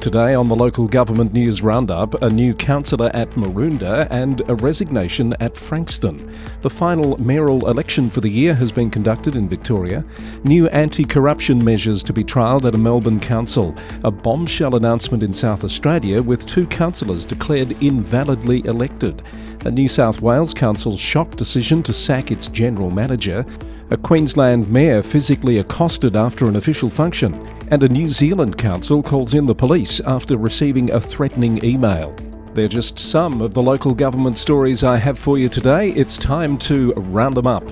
Today on the local government news roundup, a new councillor at Maroondah and a resignation at Frankston. The final mayoral election for the year has been conducted in Victoria. New anti corruption measures to be trialled at a Melbourne council. A bombshell announcement in South Australia with two councillors declared invalidly elected. A New South Wales council's shock decision to sack its general manager. A Queensland mayor physically accosted after an official function and a New Zealand council calls in the police after receiving a threatening email. They're just some of the local government stories I have for you today. It's time to round them up.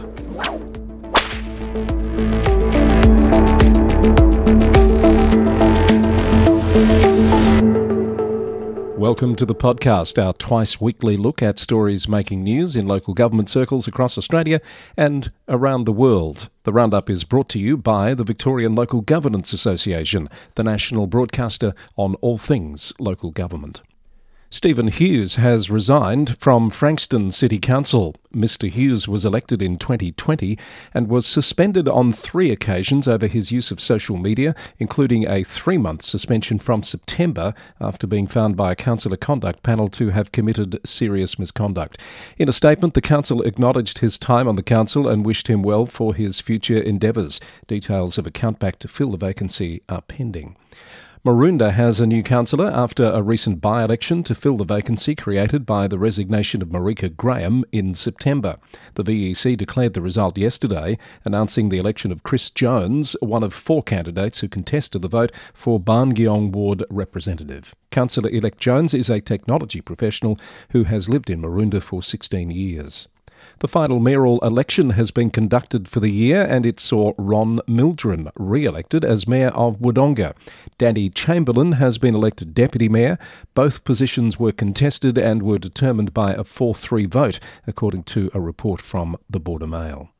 Welcome to the podcast, our twice weekly look at stories making news in local government circles across Australia and around the world. The roundup is brought to you by the Victorian Local Governance Association, the national broadcaster on all things local government. Stephen Hughes has resigned from Frankston City Council. Mr. Hughes was elected in 2020 and was suspended on three occasions over his use of social media, including a three month suspension from September after being found by a councillor conduct panel to have committed serious misconduct. In a statement, the council acknowledged his time on the council and wished him well for his future endeavours. Details of a countback to fill the vacancy are pending. Maroondah has a new councillor after a recent by election to fill the vacancy created by the resignation of Marika Graham in September. The VEC declared the result yesterday, announcing the election of Chris Jones, one of four candidates who contested the vote for Barngeong Ward representative. Councillor elect Jones is a technology professional who has lived in Maroondah for 16 years. The final mayoral election has been conducted for the year and it saw Ron Mildren re elected as Mayor of Wodonga. Danny Chamberlain has been elected Deputy Mayor. Both positions were contested and were determined by a 4 3 vote, according to a report from the Border Mail.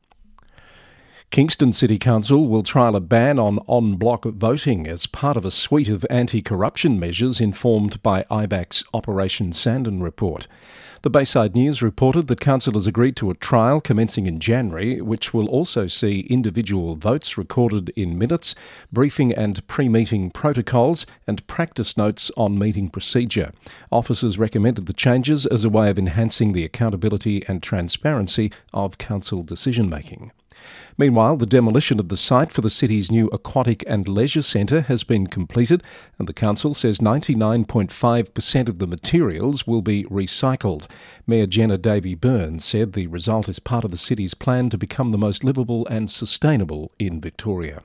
Kingston City Council will trial a ban on on block voting as part of a suite of anti corruption measures informed by IBAC's Operation Sandon report. The Bayside News reported that councillors agreed to a trial commencing in January, which will also see individual votes recorded in minutes, briefing and pre meeting protocols, and practice notes on meeting procedure. Officers recommended the changes as a way of enhancing the accountability and transparency of council decision making. Meanwhile, the demolition of the site for the city's new aquatic and leisure centre has been completed, and the council says 99.5% of the materials will be recycled. Mayor Jenna Davey Burns said the result is part of the city's plan to become the most livable and sustainable in Victoria.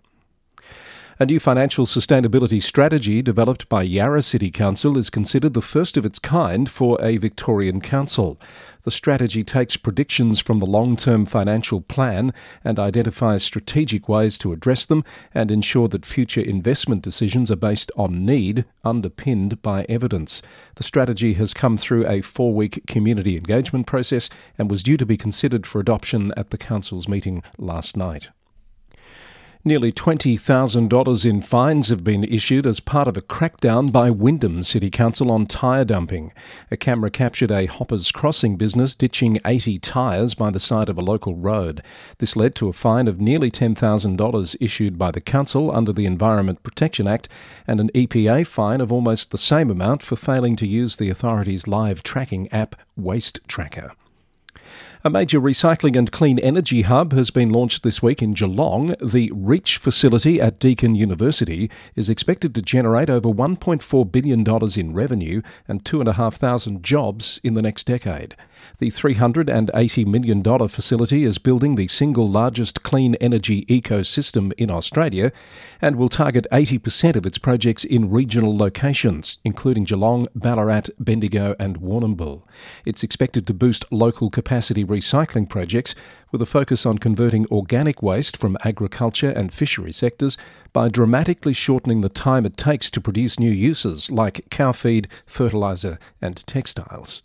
A new financial sustainability strategy developed by Yarra City Council is considered the first of its kind for a Victorian council. The strategy takes predictions from the long term financial plan and identifies strategic ways to address them and ensure that future investment decisions are based on need, underpinned by evidence. The strategy has come through a four week community engagement process and was due to be considered for adoption at the Council's meeting last night. Nearly $20,000 in fines have been issued as part of a crackdown by Wyndham City Council on tyre dumping. A camera captured a Hoppers Crossing business ditching 80 tyres by the side of a local road. This led to a fine of nearly $10,000 issued by the council under the Environment Protection Act and an EPA fine of almost the same amount for failing to use the authority's live tracking app Waste Tracker. A major recycling and clean energy hub has been launched this week in Geelong. The REACH facility at Deakin University is expected to generate over $1.4 billion in revenue and 2,500 jobs in the next decade. The $380 million facility is building the single largest clean energy ecosystem in Australia and will target 80% of its projects in regional locations, including Geelong, Ballarat, Bendigo, and Warrnambool. It's expected to boost local capacity recycling projects with a focus on converting organic waste from agriculture and fishery sectors by dramatically shortening the time it takes to produce new uses like cow feed, fertiliser, and textiles.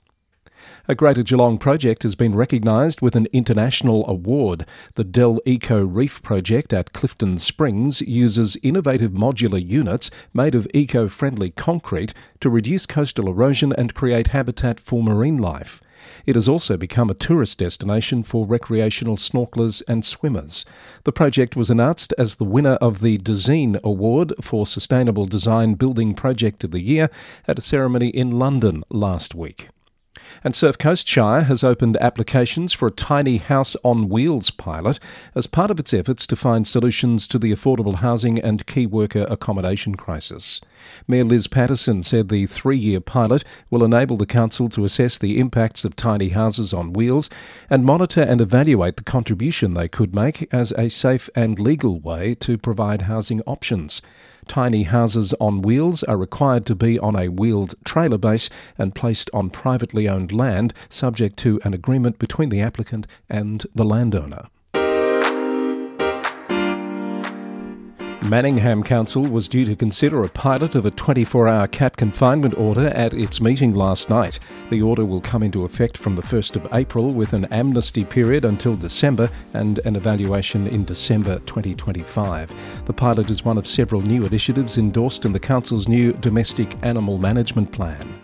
A Greater Geelong project has been recognised with an international award. The Dell Eco Reef project at Clifton Springs uses innovative modular units made of eco friendly concrete to reduce coastal erosion and create habitat for marine life. It has also become a tourist destination for recreational snorkelers and swimmers. The project was announced as the winner of the Dezeen Award for Sustainable Design Building Project of the Year at a ceremony in London last week. And Surf Coast Shire has opened applications for a tiny house on wheels pilot as part of its efforts to find solutions to the affordable housing and key worker accommodation crisis. Mayor Liz Pattison said the three year pilot will enable the council to assess the impacts of tiny houses on wheels and monitor and evaluate the contribution they could make as a safe and legal way to provide housing options. Tiny houses on wheels are required to be on a wheeled trailer base and placed on privately owned land, subject to an agreement between the applicant and the landowner. Manningham Council was due to consider a pilot of a 24 hour cat confinement order at its meeting last night. The order will come into effect from the 1st of April with an amnesty period until December and an evaluation in December 2025. The pilot is one of several new initiatives endorsed in the Council's new Domestic Animal Management Plan.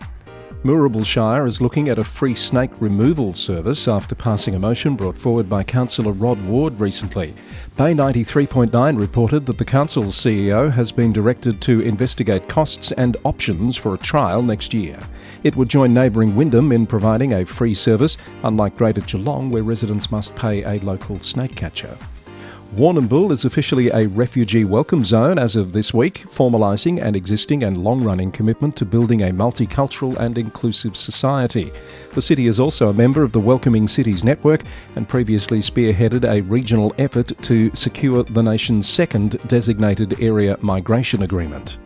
Moorabool Shire is looking at a free snake removal service after passing a motion brought forward by Councillor Rod Ward recently. Bay 93.9 reported that the Council's CEO has been directed to investigate costs and options for a trial next year. It would join neighbouring Wyndham in providing a free service, unlike Greater Geelong, where residents must pay a local snake catcher. Warrnambool is officially a refugee welcome zone as of this week, formalising an existing and long running commitment to building a multicultural and inclusive society. The city is also a member of the Welcoming Cities Network and previously spearheaded a regional effort to secure the nation's second designated area migration agreement.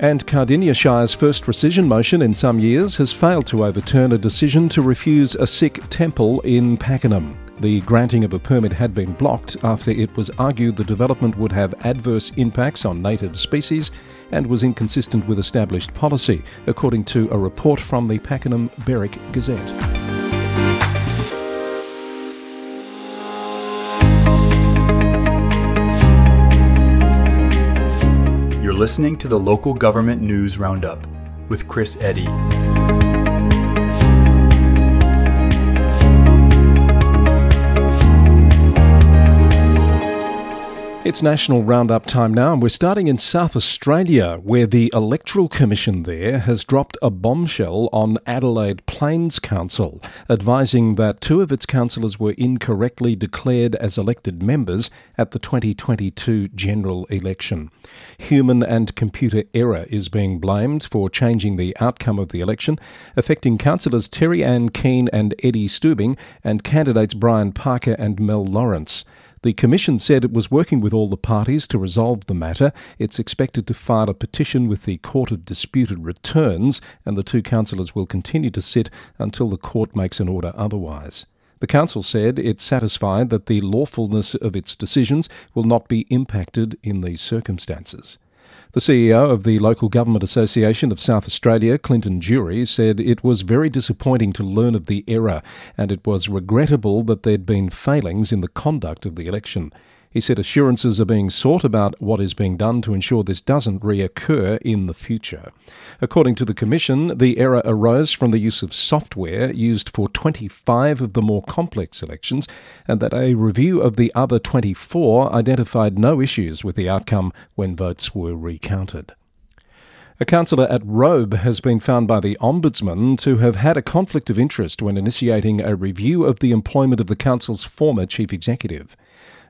And Cardinia Shire's first rescission motion in some years has failed to overturn a decision to refuse a Sikh temple in Pakenham. The granting of a permit had been blocked after it was argued the development would have adverse impacts on native species and was inconsistent with established policy, according to a report from the Pakenham Berwick Gazette. You're listening to the Local Government News Roundup with Chris Eddy. It's National Roundup time now, and we're starting in South Australia, where the Electoral Commission there has dropped a bombshell on Adelaide Plains Council, advising that two of its councillors were incorrectly declared as elected members at the 2022 general election. Human and computer error is being blamed for changing the outcome of the election, affecting councillors Terry Ann Keane and Eddie Stubing and candidates Brian Parker and Mel Lawrence. The Commission said it was working with all the parties to resolve the matter. It's expected to file a petition with the Court of Disputed Returns, and the two councillors will continue to sit until the court makes an order otherwise. The Council said it's satisfied that the lawfulness of its decisions will not be impacted in these circumstances. The CEO of the Local Government Association of South Australia, Clinton Jury, said it was very disappointing to learn of the error and it was regrettable that there'd been failings in the conduct of the election. He said assurances are being sought about what is being done to ensure this doesn't reoccur in the future. According to the Commission, the error arose from the use of software used for 25 of the more complex elections, and that a review of the other 24 identified no issues with the outcome when votes were recounted. A councillor at Robe has been found by the Ombudsman to have had a conflict of interest when initiating a review of the employment of the council's former chief executive.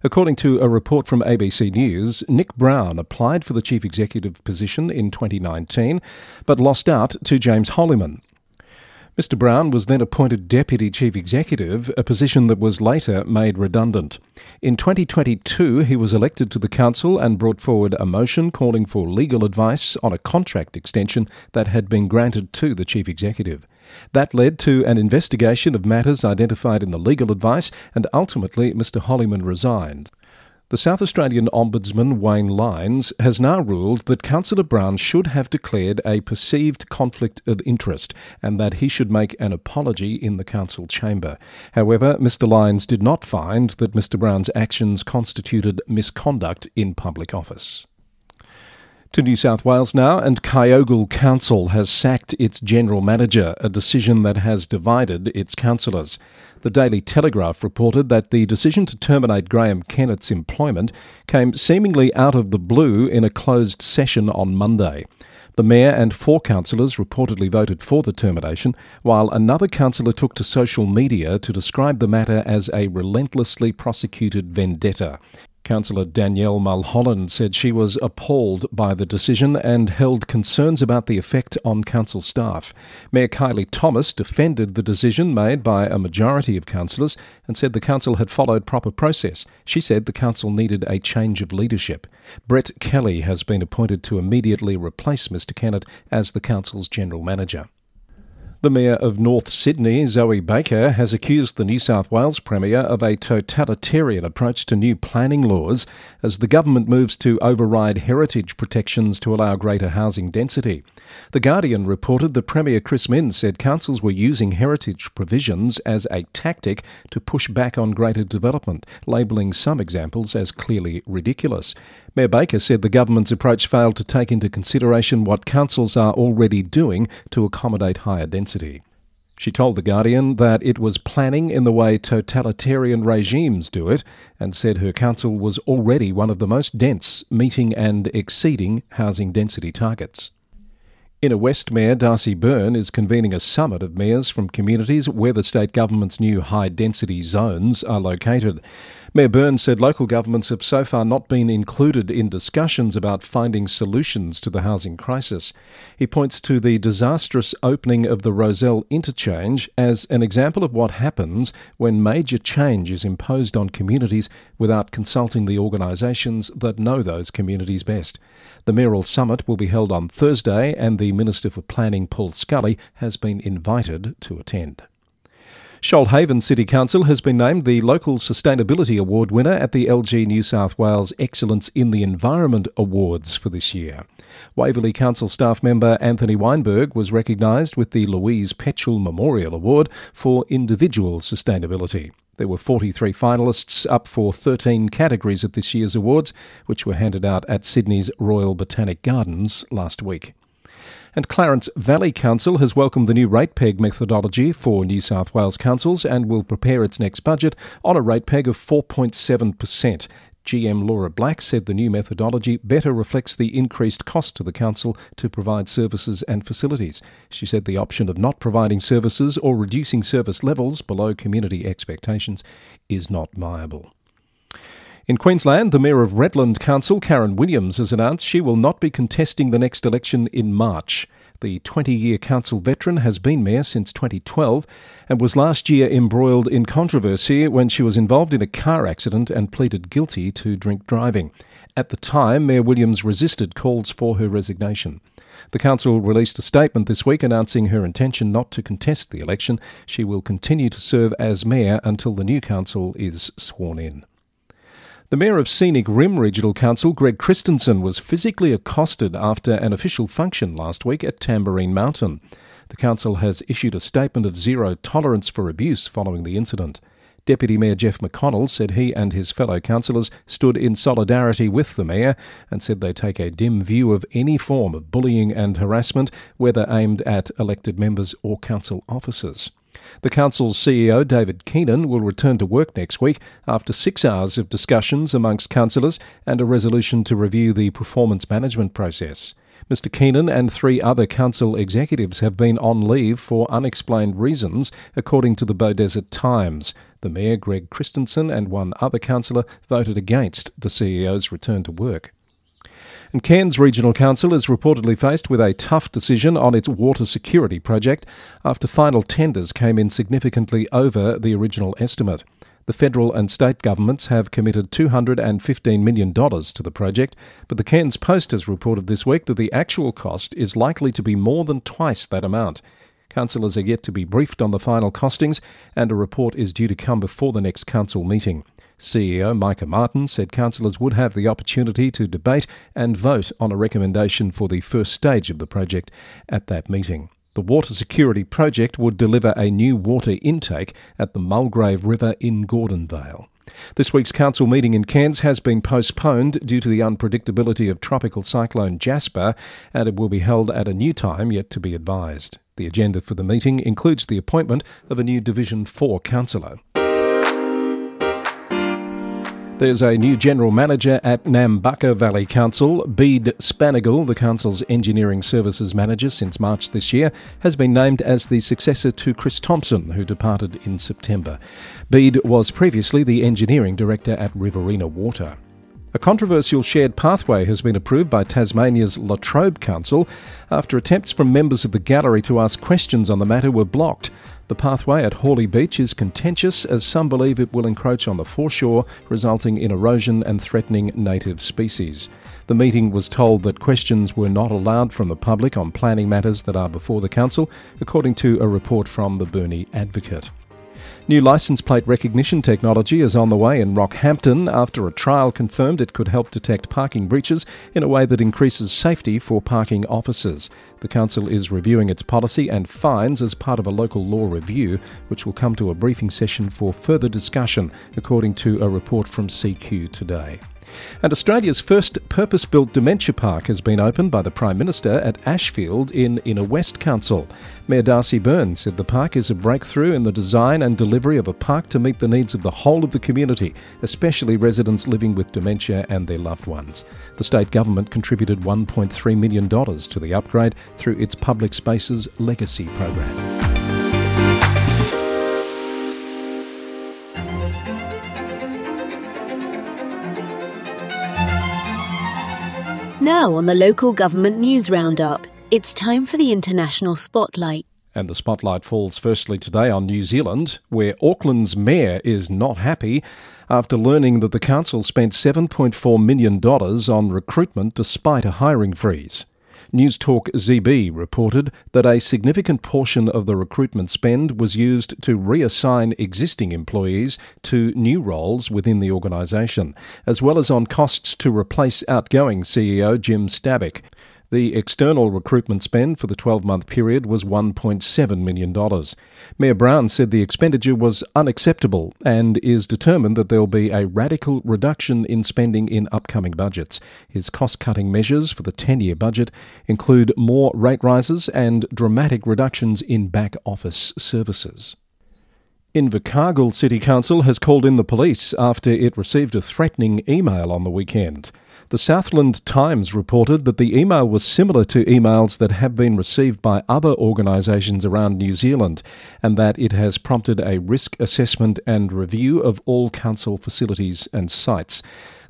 According to a report from ABC News, Nick Brown applied for the chief executive position in 2019 but lost out to James Holliman. Mr. Brown was then appointed Deputy Chief Executive, a position that was later made redundant. In 2022, he was elected to the Council and brought forward a motion calling for legal advice on a contract extension that had been granted to the Chief Executive. That led to an investigation of matters identified in the legal advice, and ultimately Mr. Holliman resigned. The South Australian Ombudsman Wayne Lines has now ruled that Councillor Brown should have declared a perceived conflict of interest and that he should make an apology in the council chamber. However, Mr Lines did not find that Mr Brown's actions constituted misconduct in public office. To New South Wales now, and Kyogle Council has sacked its general manager, a decision that has divided its councillors. The Daily Telegraph reported that the decision to terminate Graham Kennett's employment came seemingly out of the blue in a closed session on Monday. The Mayor and four councillors reportedly voted for the termination, while another councillor took to social media to describe the matter as a relentlessly prosecuted vendetta. Councillor Danielle Mulholland said she was appalled by the decision and held concerns about the effect on council staff. Mayor Kylie Thomas defended the decision made by a majority of councillors and said the council had followed proper process. She said the council needed a change of leadership. Brett Kelly has been appointed to immediately replace Mr Kennett as the council's general manager. The Mayor of North Sydney, Zoe Baker, has accused the New South Wales Premier of a totalitarian approach to new planning laws as the government moves to override heritage protections to allow greater housing density. The Guardian reported that Premier Chris Minns said councils were using heritage provisions as a tactic to push back on greater development, labelling some examples as clearly ridiculous. Mayor Baker said the government's approach failed to take into consideration what councils are already doing to accommodate higher density. She told The Guardian that it was planning in the way totalitarian regimes do it, and said her council was already one of the most dense, meeting and exceeding housing density targets. Inner West Mayor Darcy Byrne is convening a summit of mayors from communities where the state government's new high density zones are located. Mayor Byrne said local governments have so far not been included in discussions about finding solutions to the housing crisis. He points to the disastrous opening of the Rozelle interchange as an example of what happens when major change is imposed on communities without consulting the organisations that know those communities best. The mayoral summit will be held on Thursday, and the Minister for Planning, Paul Scully, has been invited to attend. Shoalhaven City Council has been named the Local Sustainability Award winner at the LG New South Wales Excellence in the Environment Awards for this year. Waverley Council staff member Anthony Weinberg was recognised with the Louise Petchell Memorial Award for individual sustainability. There were 43 finalists up for 13 categories at this year's awards, which were handed out at Sydney's Royal Botanic Gardens last week. And Clarence Valley Council has welcomed the new rate peg methodology for New South Wales councils and will prepare its next budget on a rate peg of 4.7%. GM Laura Black said the new methodology better reflects the increased cost to the council to provide services and facilities. She said the option of not providing services or reducing service levels below community expectations is not viable. In Queensland, the Mayor of Redland Council, Karen Williams, has announced she will not be contesting the next election in March. The 20 year council veteran has been mayor since 2012 and was last year embroiled in controversy when she was involved in a car accident and pleaded guilty to drink driving. At the time, Mayor Williams resisted calls for her resignation. The council released a statement this week announcing her intention not to contest the election. She will continue to serve as mayor until the new council is sworn in. The Mayor of Scenic Rim Regional Council, Greg Christensen, was physically accosted after an official function last week at Tamborine Mountain. The council has issued a statement of zero tolerance for abuse following the incident. Deputy Mayor Jeff McConnell said he and his fellow councillors stood in solidarity with the Mayor and said they take a dim view of any form of bullying and harassment, whether aimed at elected members or council officers. The Council's CEO, David Keenan, will return to work next week after six hours of discussions amongst councillors and a resolution to review the performance management process. Mr. Keenan and three other council executives have been on leave for unexplained reasons, according to the Beaudesert Times. The Mayor, Greg Christensen, and one other councillor voted against the CEO's return to work. And Cairns Regional Council is reportedly faced with a tough decision on its water security project after final tenders came in significantly over the original estimate. The federal and state governments have committed $215 million to the project, but the Cairns Post has reported this week that the actual cost is likely to be more than twice that amount. Councillors are yet to be briefed on the final costings, and a report is due to come before the next council meeting. CEO Micah Martin said councillors would have the opportunity to debate and vote on a recommendation for the first stage of the project at that meeting. The water security project would deliver a new water intake at the Mulgrave River in Gordonvale. This week's council meeting in Cairns has been postponed due to the unpredictability of tropical cyclone Jasper, and it will be held at a new time yet to be advised. The agenda for the meeting includes the appointment of a new Division 4 councillor. There's a new general manager at Nambucca Valley Council. Bede Spannagle, the council's engineering services manager since March this year, has been named as the successor to Chris Thompson, who departed in September. Bede was previously the engineering director at Riverina Water. A controversial shared pathway has been approved by Tasmania's Latrobe Council after attempts from members of the gallery to ask questions on the matter were blocked. The pathway at Hawley Beach is contentious as some believe it will encroach on the foreshore, resulting in erosion and threatening native species. The meeting was told that questions were not allowed from the public on planning matters that are before the council, according to a report from the Burnie Advocate. New license plate recognition technology is on the way in Rockhampton after a trial confirmed it could help detect parking breaches in a way that increases safety for parking officers. The council is reviewing its policy and fines as part of a local law review, which will come to a briefing session for further discussion, according to a report from CQ today. And Australia's first purpose built dementia park has been opened by the Prime Minister at Ashfield in Inner West Council. Mayor Darcy Byrne said the park is a breakthrough in the design and delivery of a park to meet the needs of the whole of the community, especially residents living with dementia and their loved ones. The state government contributed $1.3 million to the upgrade through its Public Spaces Legacy program. Now, on the local government news roundup, it's time for the international spotlight. And the spotlight falls firstly today on New Zealand, where Auckland's mayor is not happy after learning that the council spent $7.4 million on recruitment despite a hiring freeze. Newstalk ZB reported that a significant portion of the recruitment spend was used to reassign existing employees to new roles within the organisation, as well as on costs to replace outgoing CEO Jim Stabback. The external recruitment spend for the 12 month period was $1.7 million. Mayor Brown said the expenditure was unacceptable and is determined that there will be a radical reduction in spending in upcoming budgets. His cost cutting measures for the 10 year budget include more rate rises and dramatic reductions in back office services. Invercargill City Council has called in the police after it received a threatening email on the weekend. The Southland Times reported that the email was similar to emails that have been received by other organisations around New Zealand and that it has prompted a risk assessment and review of all council facilities and sites.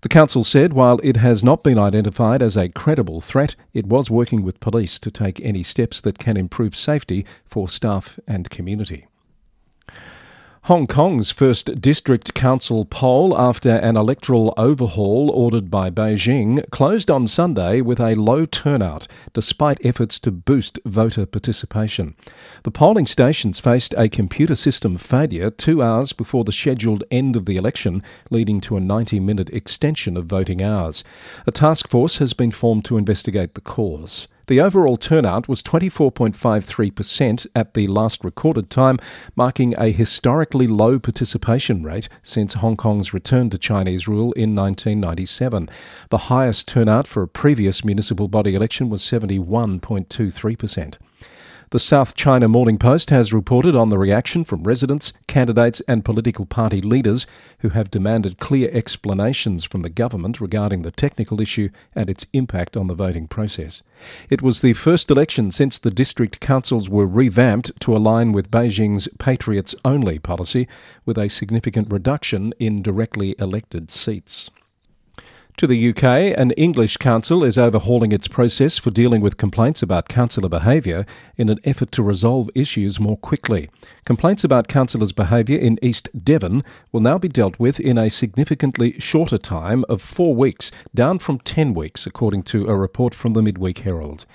The council said while it has not been identified as a credible threat, it was working with police to take any steps that can improve safety for staff and community. Hong Kong's first district council poll after an electoral overhaul ordered by Beijing closed on Sunday with a low turnout despite efforts to boost voter participation. The polling stations faced a computer system failure two hours before the scheduled end of the election, leading to a 90 minute extension of voting hours. A task force has been formed to investigate the cause. The overall turnout was 24.53% at the last recorded time, marking a historically low participation rate since Hong Kong's return to Chinese rule in 1997. The highest turnout for a previous municipal body election was 71.23%. The South China Morning Post has reported on the reaction from residents, candidates, and political party leaders who have demanded clear explanations from the government regarding the technical issue and its impact on the voting process. It was the first election since the district councils were revamped to align with Beijing's Patriots Only policy, with a significant reduction in directly elected seats. To the UK, an English council is overhauling its process for dealing with complaints about councillor behaviour in an effort to resolve issues more quickly. Complaints about councillors' behaviour in East Devon will now be dealt with in a significantly shorter time of four weeks, down from ten weeks, according to a report from the Midweek Herald.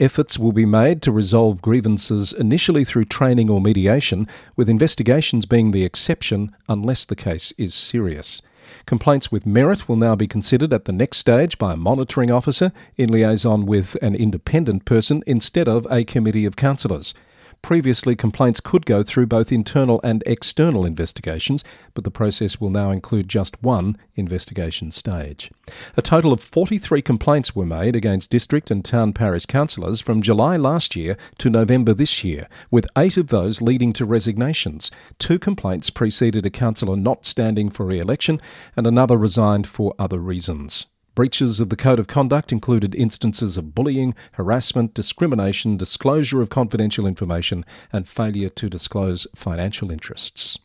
Efforts will be made to resolve grievances initially through training or mediation, with investigations being the exception unless the case is serious. Complaints with merit will now be considered at the next stage by a monitoring officer in liaison with an independent person instead of a committee of councillors. Previously, complaints could go through both internal and external investigations, but the process will now include just one investigation stage. A total of 43 complaints were made against district and town parish councillors from July last year to November this year, with eight of those leading to resignations. Two complaints preceded a councillor not standing for re election, and another resigned for other reasons. Breaches of the Code of Conduct included instances of bullying, harassment, discrimination, disclosure of confidential information, and failure to disclose financial interests.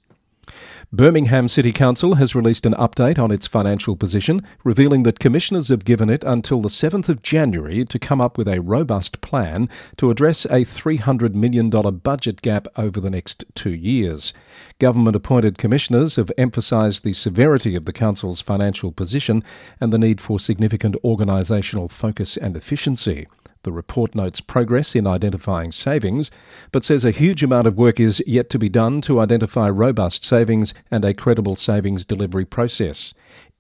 Birmingham City Council has released an update on its financial position, revealing that commissioners have given it until the 7th of January to come up with a robust plan to address a $300 million budget gap over the next two years. Government appointed commissioners have emphasised the severity of the Council's financial position and the need for significant organisational focus and efficiency. The report notes progress in identifying savings, but says a huge amount of work is yet to be done to identify robust savings and a credible savings delivery process.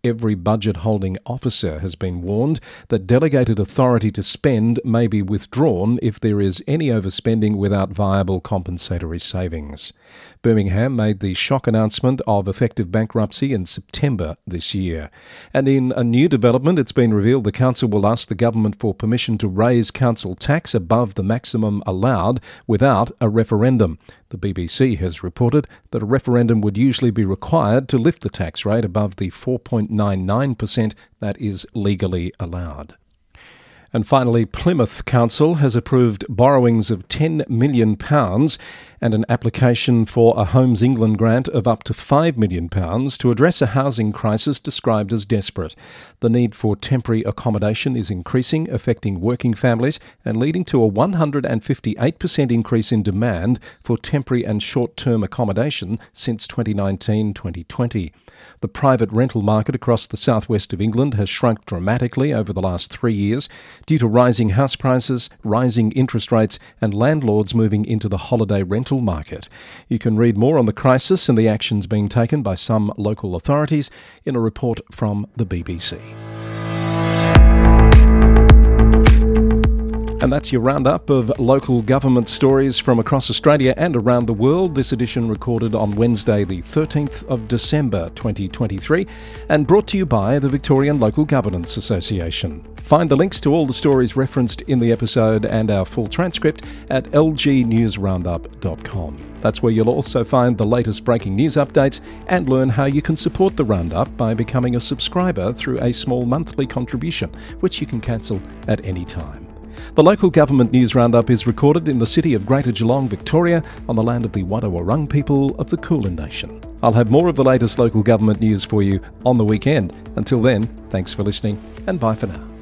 Every budget holding officer has been warned that delegated authority to spend may be withdrawn if there is any overspending without viable compensatory savings. Birmingham made the shock announcement of effective bankruptcy in September this year. And in a new development, it's been revealed the council will ask the government for permission to raise council tax above the maximum allowed without a referendum. The BBC has reported that a referendum would usually be required to lift the tax rate above the 4.99% that is legally allowed. And finally, Plymouth Council has approved borrowings of £10 million and an application for a Homes England grant of up to £5 million to address a housing crisis described as desperate. The need for temporary accommodation is increasing, affecting working families and leading to a 158% increase in demand for temporary and short term accommodation since 2019 2020. The private rental market across the southwest of England has shrunk dramatically over the last three years due to rising house prices, rising interest rates, and landlords moving into the holiday rental market. You can read more on the crisis and the actions being taken by some local authorities in a report from the BBC. And that's your roundup of local government stories from across Australia and around the world. This edition recorded on Wednesday, the 13th of December 2023, and brought to you by the Victorian Local Governance Association. Find the links to all the stories referenced in the episode and our full transcript at lgnewsroundup.com. That's where you'll also find the latest breaking news updates and learn how you can support the Roundup by becoming a subscriber through a small monthly contribution, which you can cancel at any time. The local government news roundup is recorded in the city of Greater Geelong, Victoria, on the land of the Wadawurrung people of the Kulin Nation. I'll have more of the latest local government news for you on the weekend. Until then, thanks for listening and bye for now.